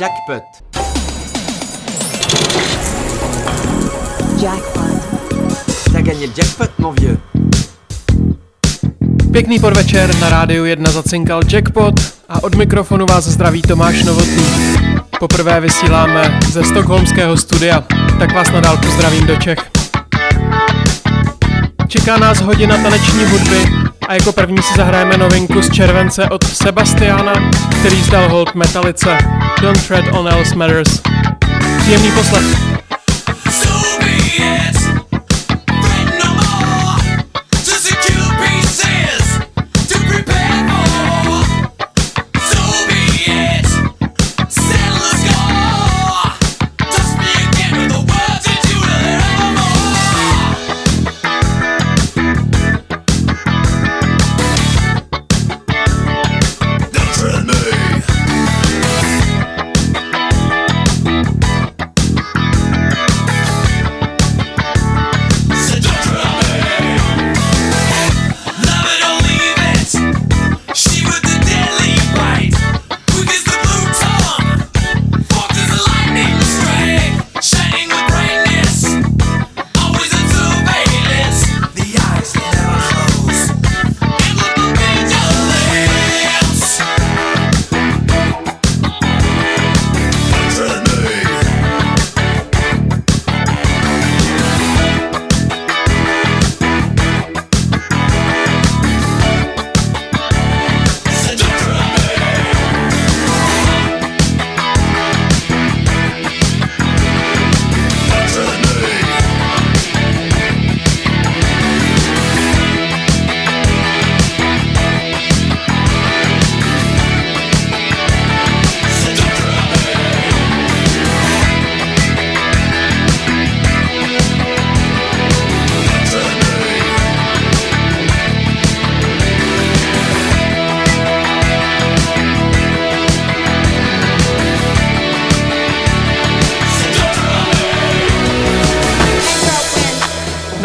Jackpot. Jackpot. T'as gagné le jackpot, mon vieux. Pěkný podvečer, na rádiu 1 zacinkal Jackpot a od mikrofonu vás zdraví Tomáš Novotný. Poprvé vysíláme ze stokholmského studia, tak vás nadál pozdravím do Čech. Čeká nás hodina taneční hudby a jako první si zahrajeme novinku z července od Sebastiana, který zdal hold metalice Don't Tread on Else Matters. Příjemný poslech. Na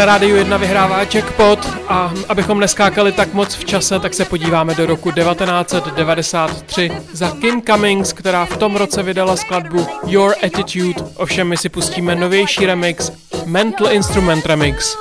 rádiu 1 vyhrává Jackpot a abychom neskákali tak moc v čase, tak se podíváme do roku 1993 za Kim Cummings, která v tom roce vydala skladbu Your Attitude, ovšem my si pustíme novější remix, Mental Instrument Remix.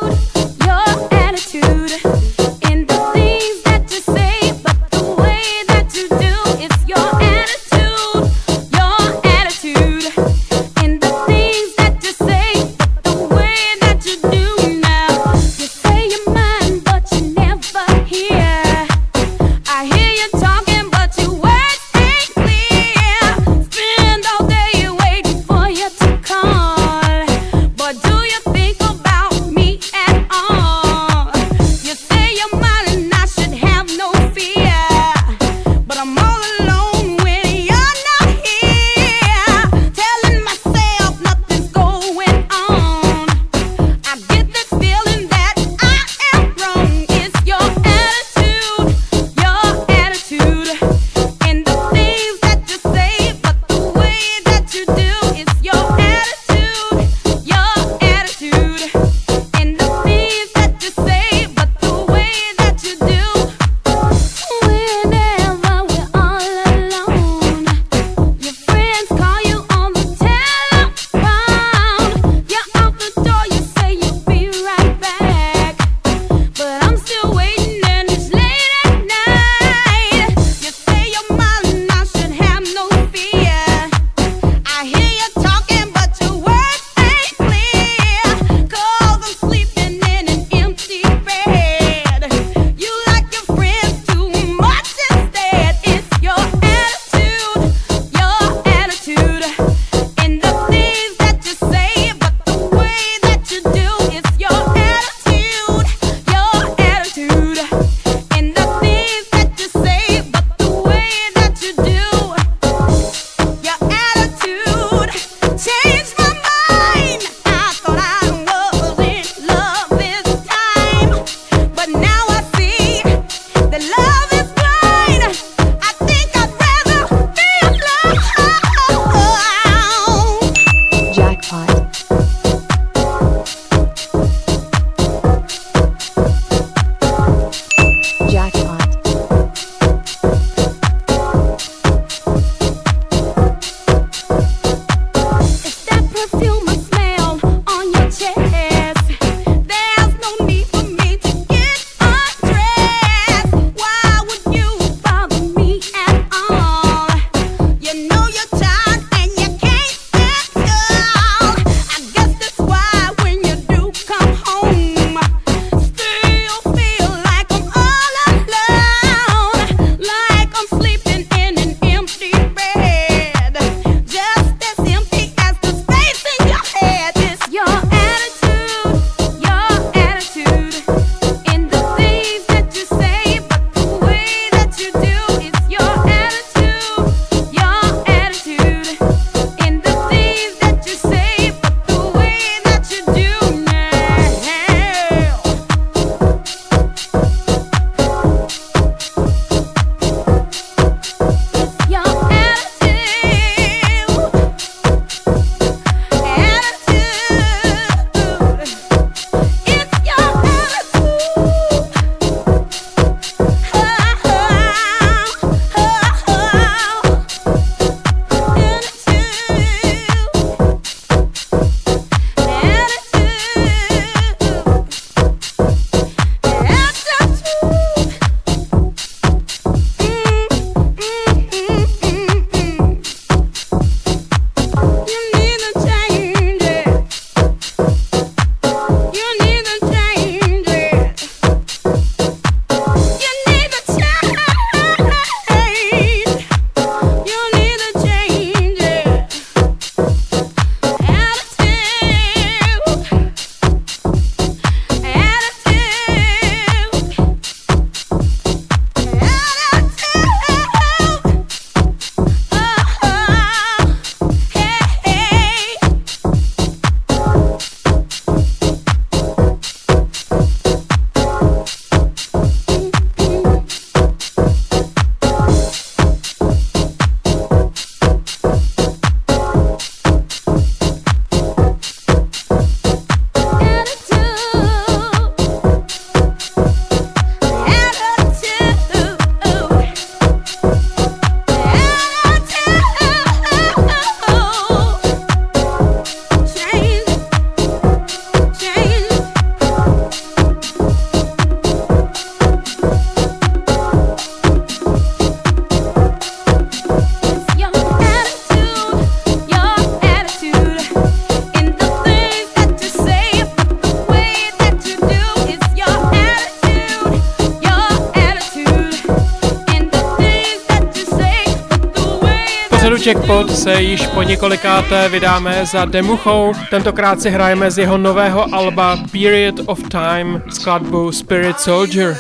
se již po několikáté vydáme za Demuchou. Tentokrát si hrajeme z jeho nového alba Period of Time skladbu Spirit Soldier.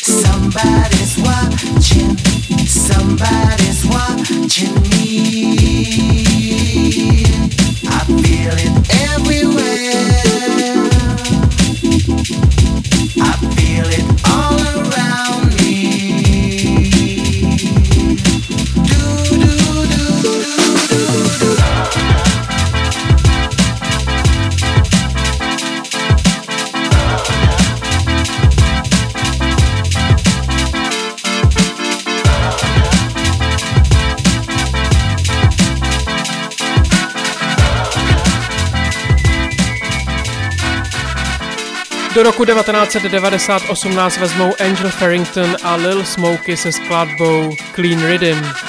Somebody's watching, somebody's watching me. roku 1998 nás vezmou Angel Farrington a Lil Smokey se skladbou Clean Rhythm.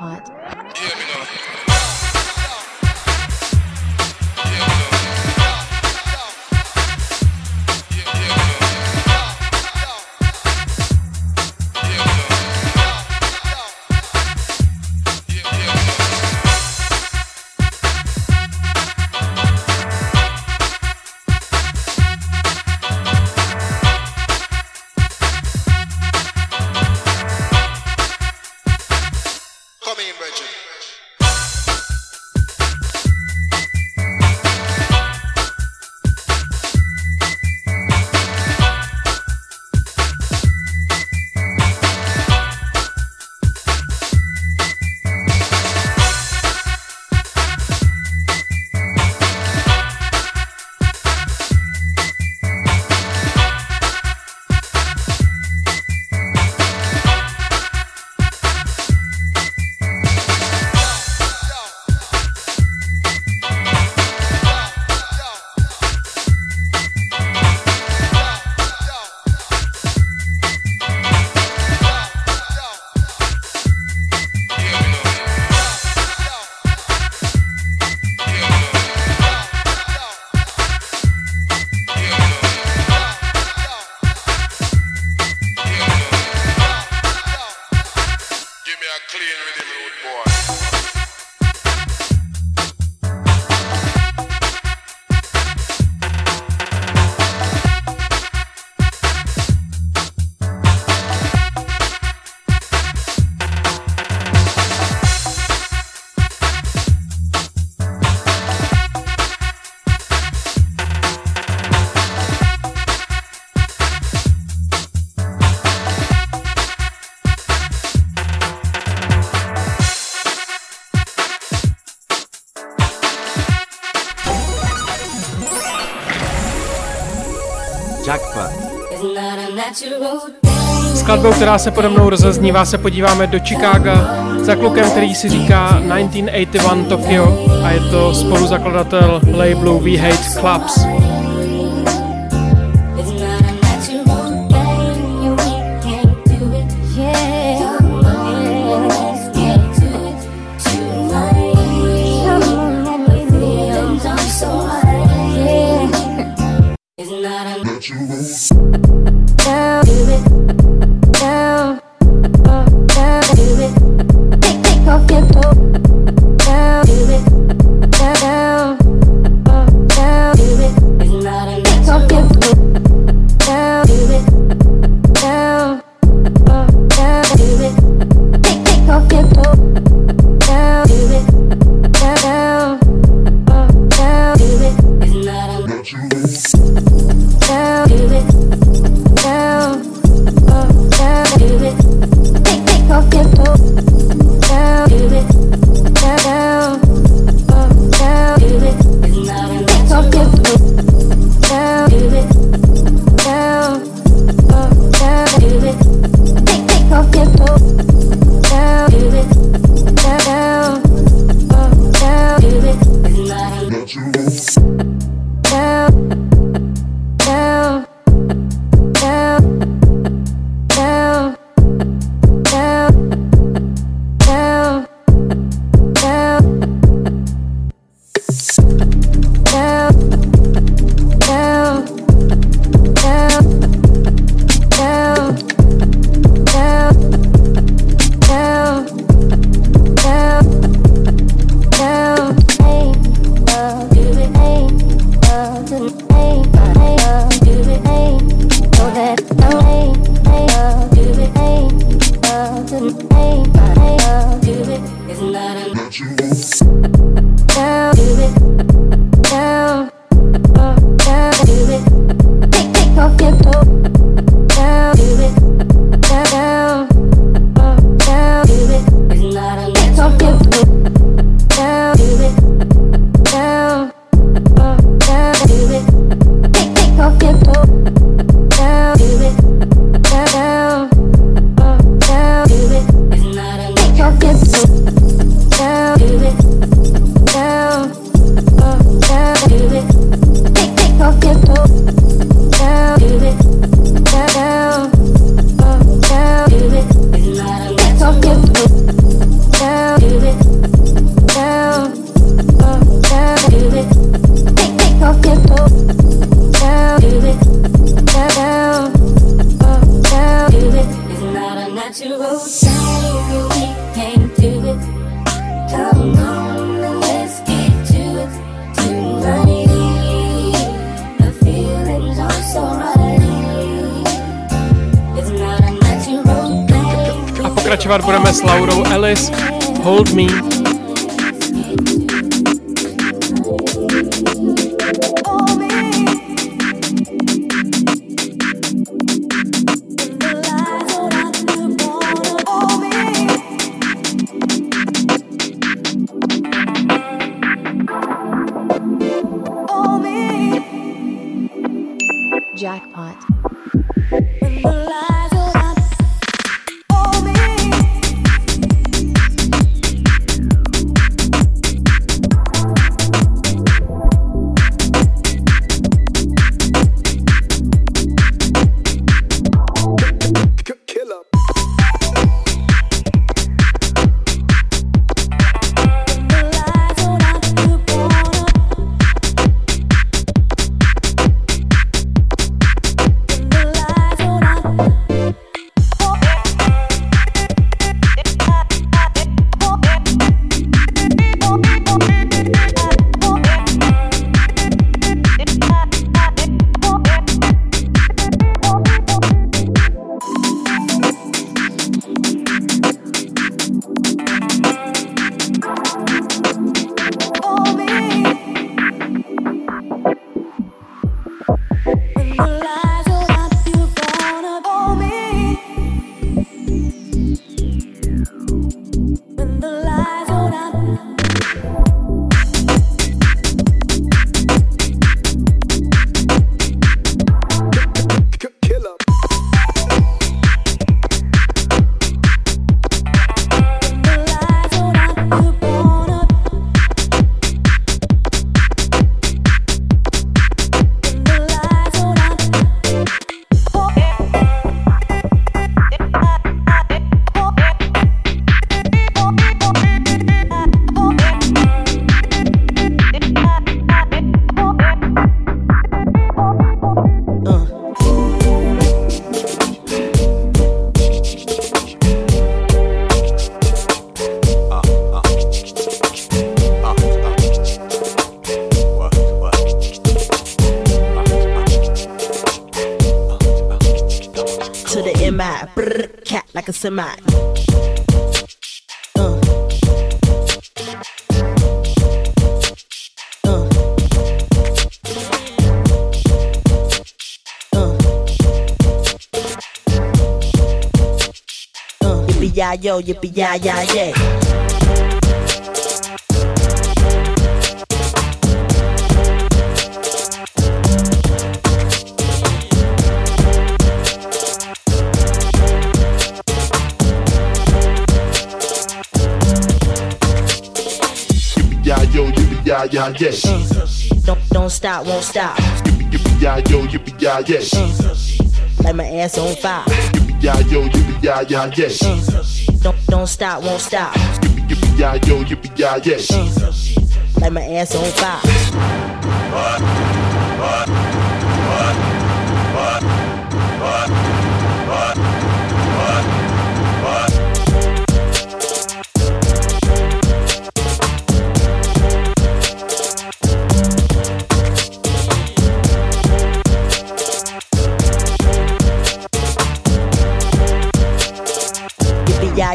Jackpot. Skladbou, která se pode mnou rozeznívá, se podíváme do Chicaga za klukem, který si říká 1981 Tokyo a je to spoluzakladatel labelu We Hate Clubs. S Laurou Ellis, Hold Me. Uh. Ya yo, yippee yeah. Yeah, yo, yippee, yeah, yeah, yeah. Don't don't stop, won't stop. Yippee, yeah, yo, yippee, yeah, yeah. Like my ass on fire. Yeah, yo, yippee, yeah, yeah, yeah. Don't don't stop, won't stop. Yippee, yeah, yo, yippee, yeah, yeah. Like my ass on fire. Yippee ya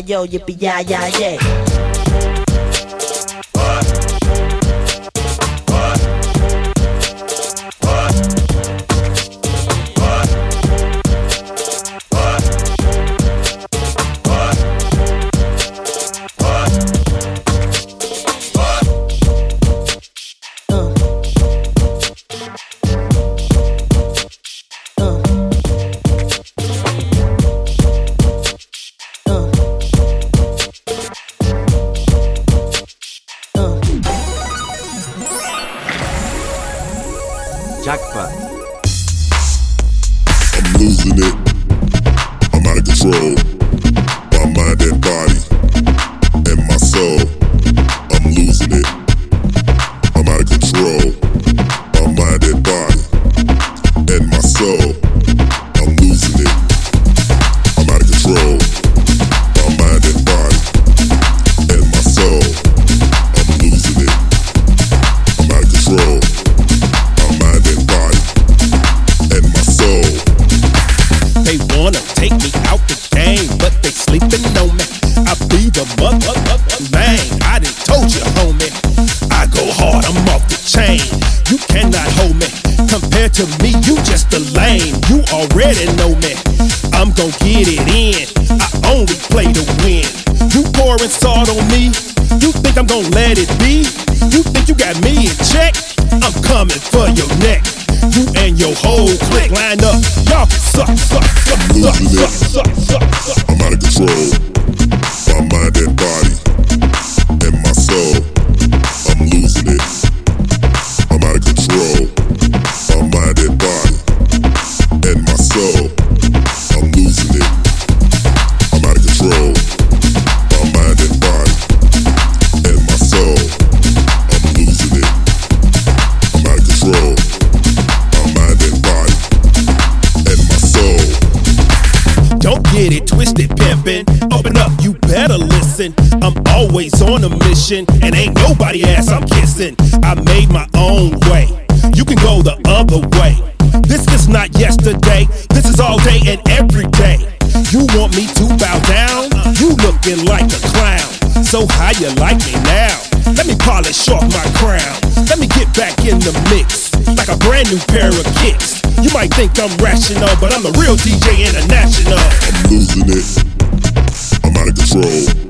yo, yippee ya ya yeah. I'm rational, but I'm a real DJ international. I'm losing it. I'm out of control.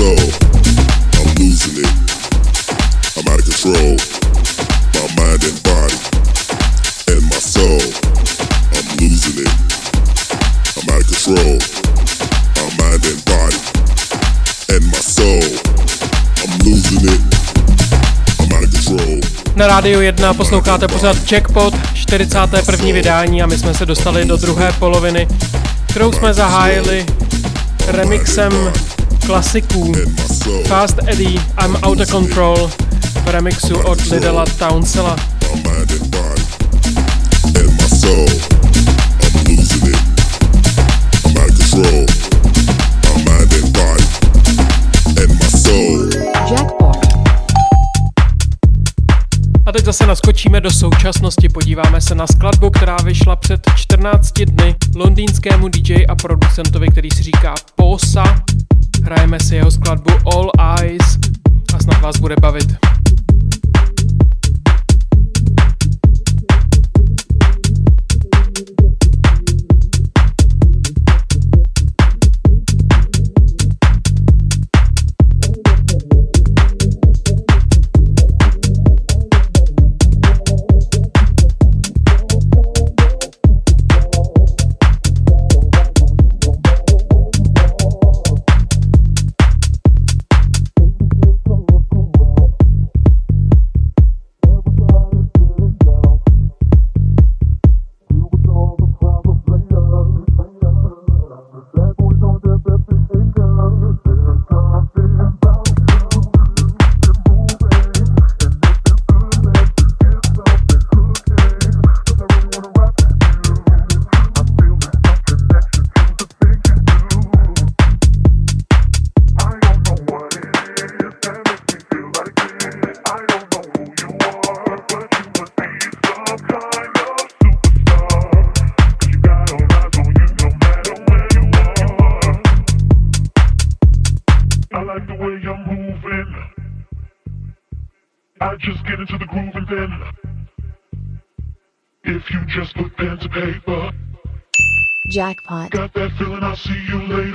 go. I'm losing it. I'm out of control. My mind and body and my soul. I'm losing it. I'm out of control. My mind and body and my soul. I'm losing it. I'm out of control. Na rádiu 1 posloucháte pořád Jackpot 41. vydání a my jsme se dostali do druhé poloviny, kterou jsme zahájili remixem klasiků. Fast Eddie, I'm Out of Control v remixu od Lidela Townsela. A teď zase naskočíme do současnosti, podíváme se na skladbu, která vyšla před 14 dny londýnskému DJ a producentovi, který si říká Posa Hrajeme si jeho skladbu All Eyes a snad vás bude bavit. Jackpot. Got that feeling I'll see you later.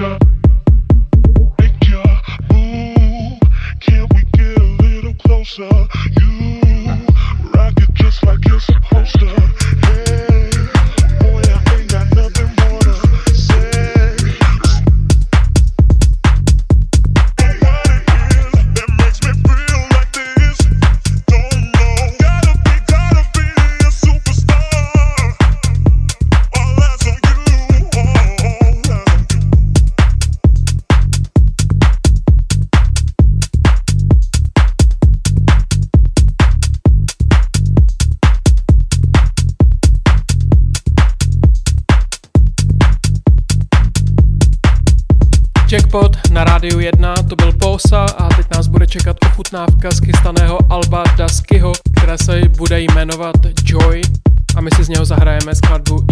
jmenovat Joy a my si z něho zahrajeme skladbu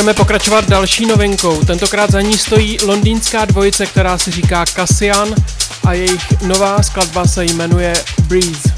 budeme pokračovat další novinkou. Tentokrát za ní stojí londýnská dvojice, která si říká Cassian a jejich nová skladba se jmenuje Breeze.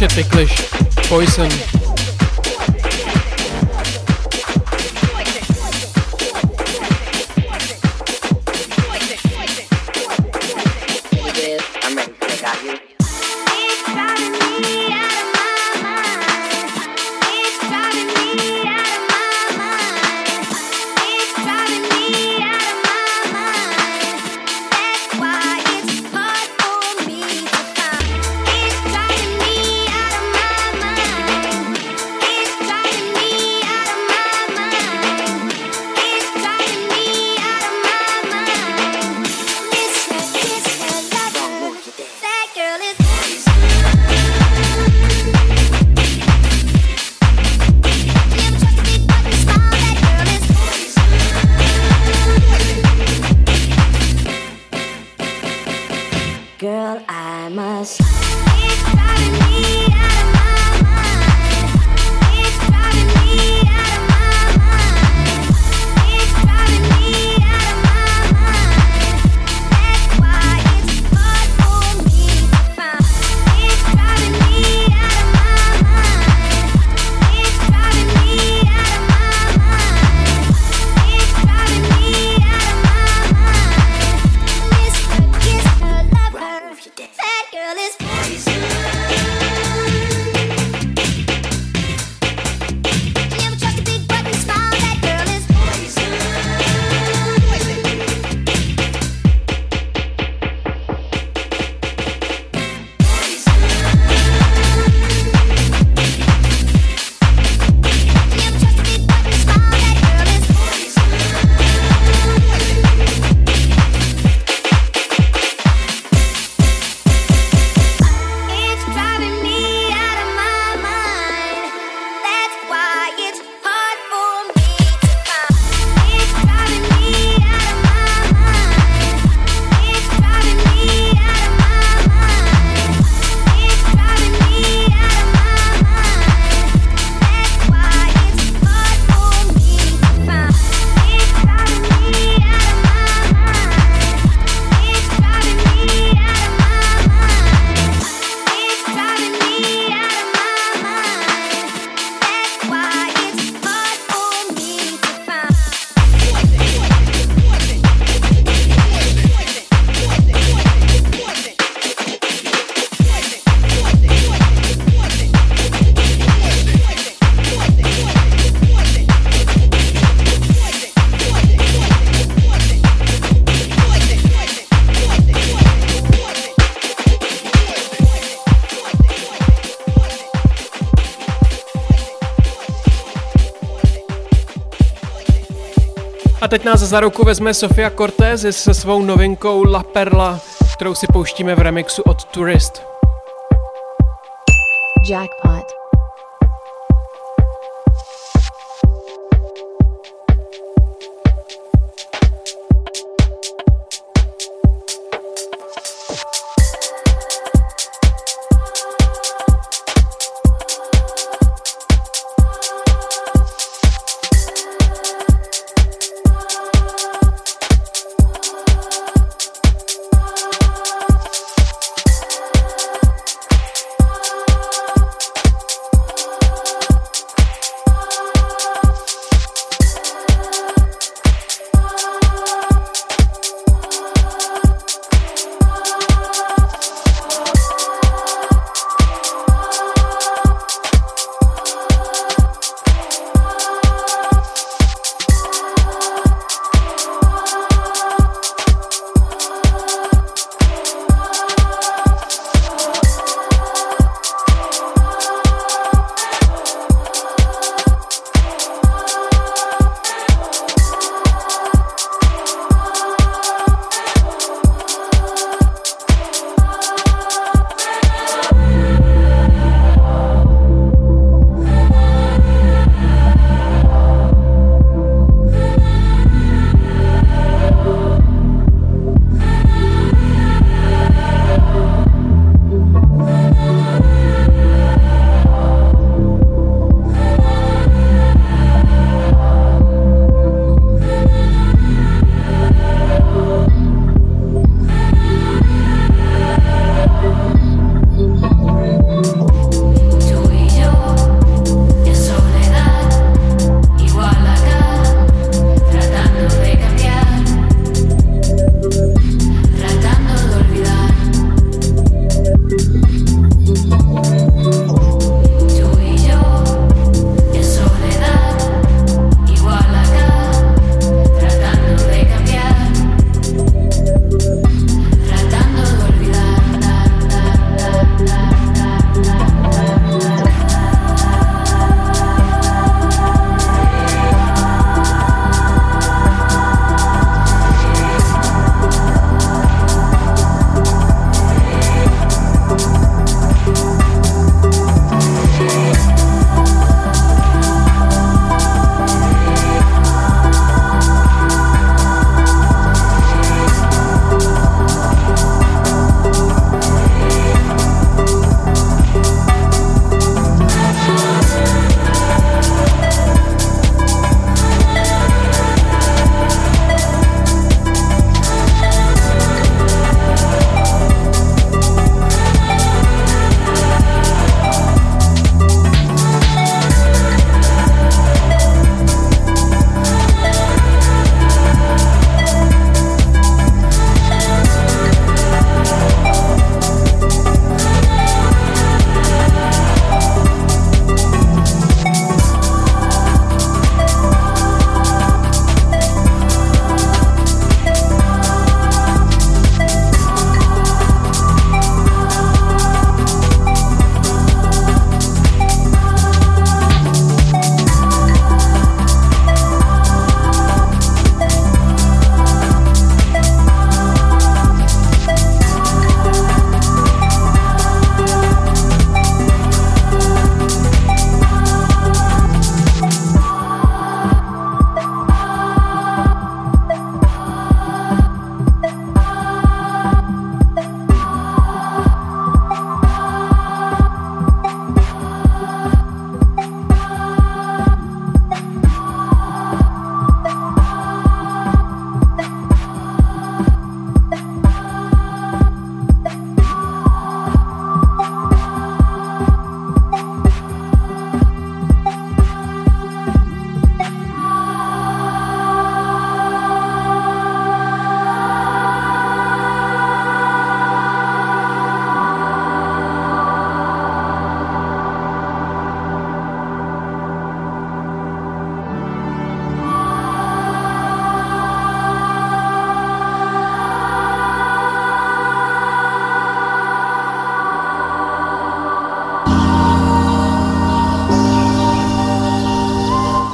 Je Ticklish. Poison. A teď nás za ruku vezme Sofia Cortez se svou novinkou La Perla, kterou si pouštíme v remixu od Tourist. Jackpot.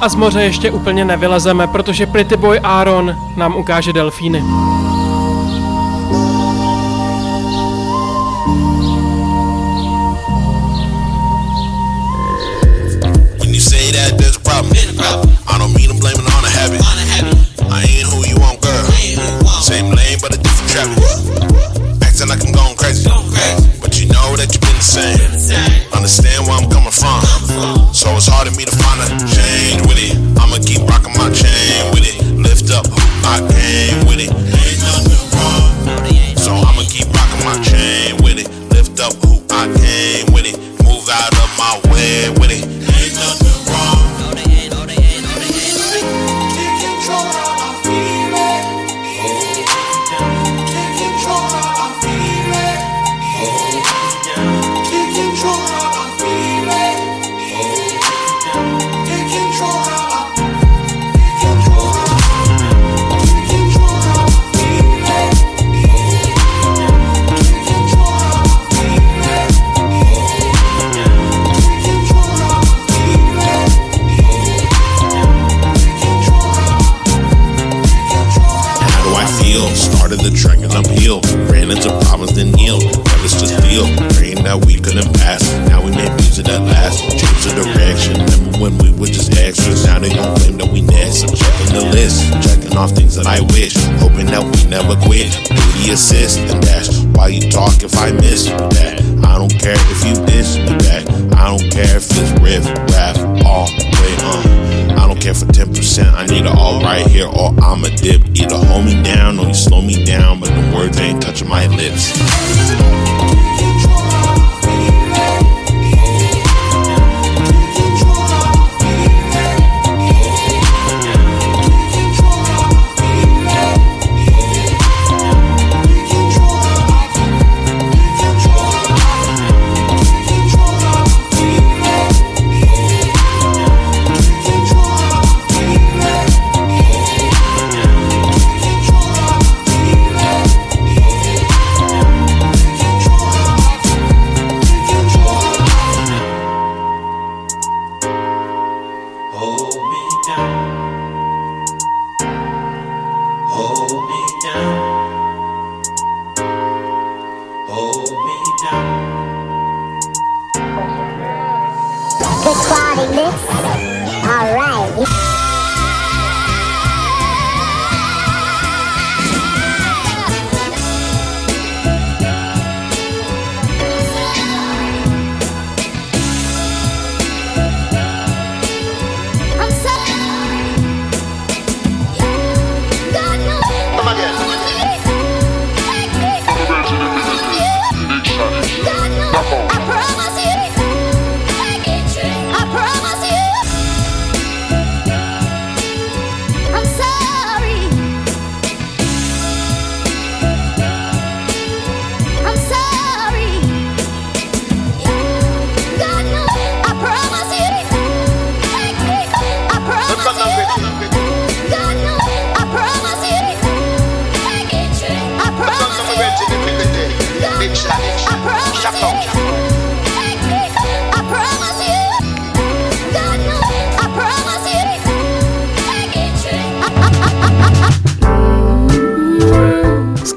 a z moře ještě úplně nevylezeme, protože Pretty Boy Aaron nám ukáže delfíny.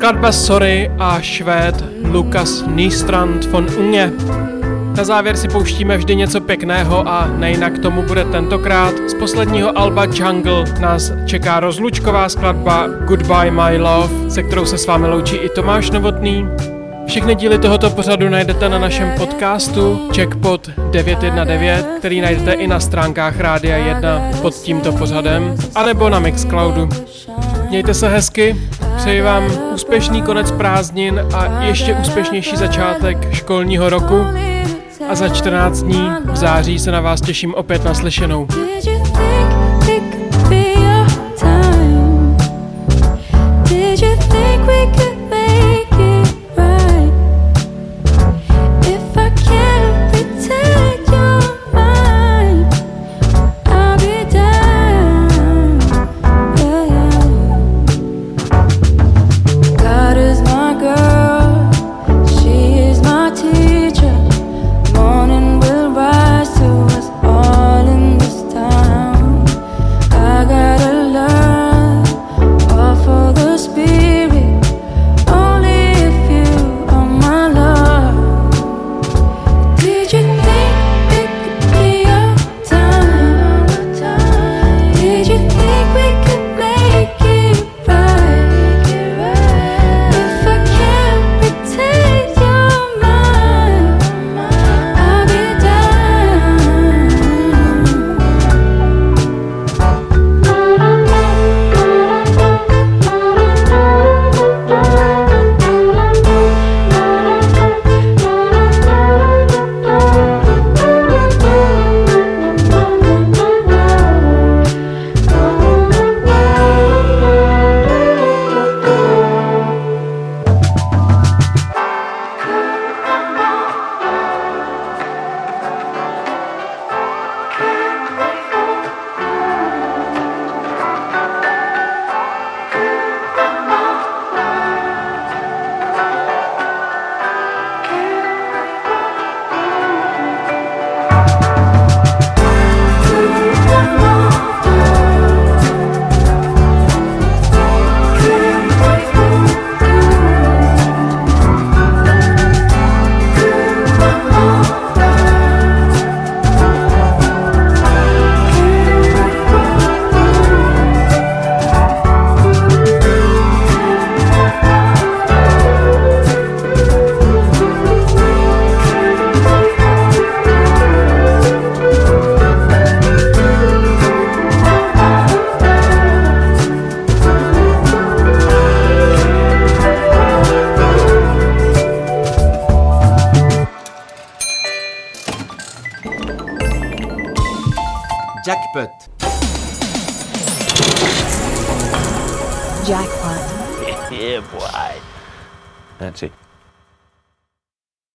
Skladba Sorry a švéd Lukas Nystrand von Unge. Na závěr si pouštíme vždy něco pěkného a nejinak tomu bude tentokrát. Z posledního alba Jungle nás čeká rozlučková skladba Goodbye My Love, se kterou se s vámi loučí i Tomáš Novotný. Všechny díly tohoto pořadu najdete na našem podcastu Checkpot 919, který najdete i na stránkách Rádia 1 pod tímto pořadem, anebo na Mixcloudu. Mějte se hezky, přeji vám úspěšný konec prázdnin a ještě úspěšnější začátek školního roku. A za 14 dní v září se na vás těším opět naslyšenou.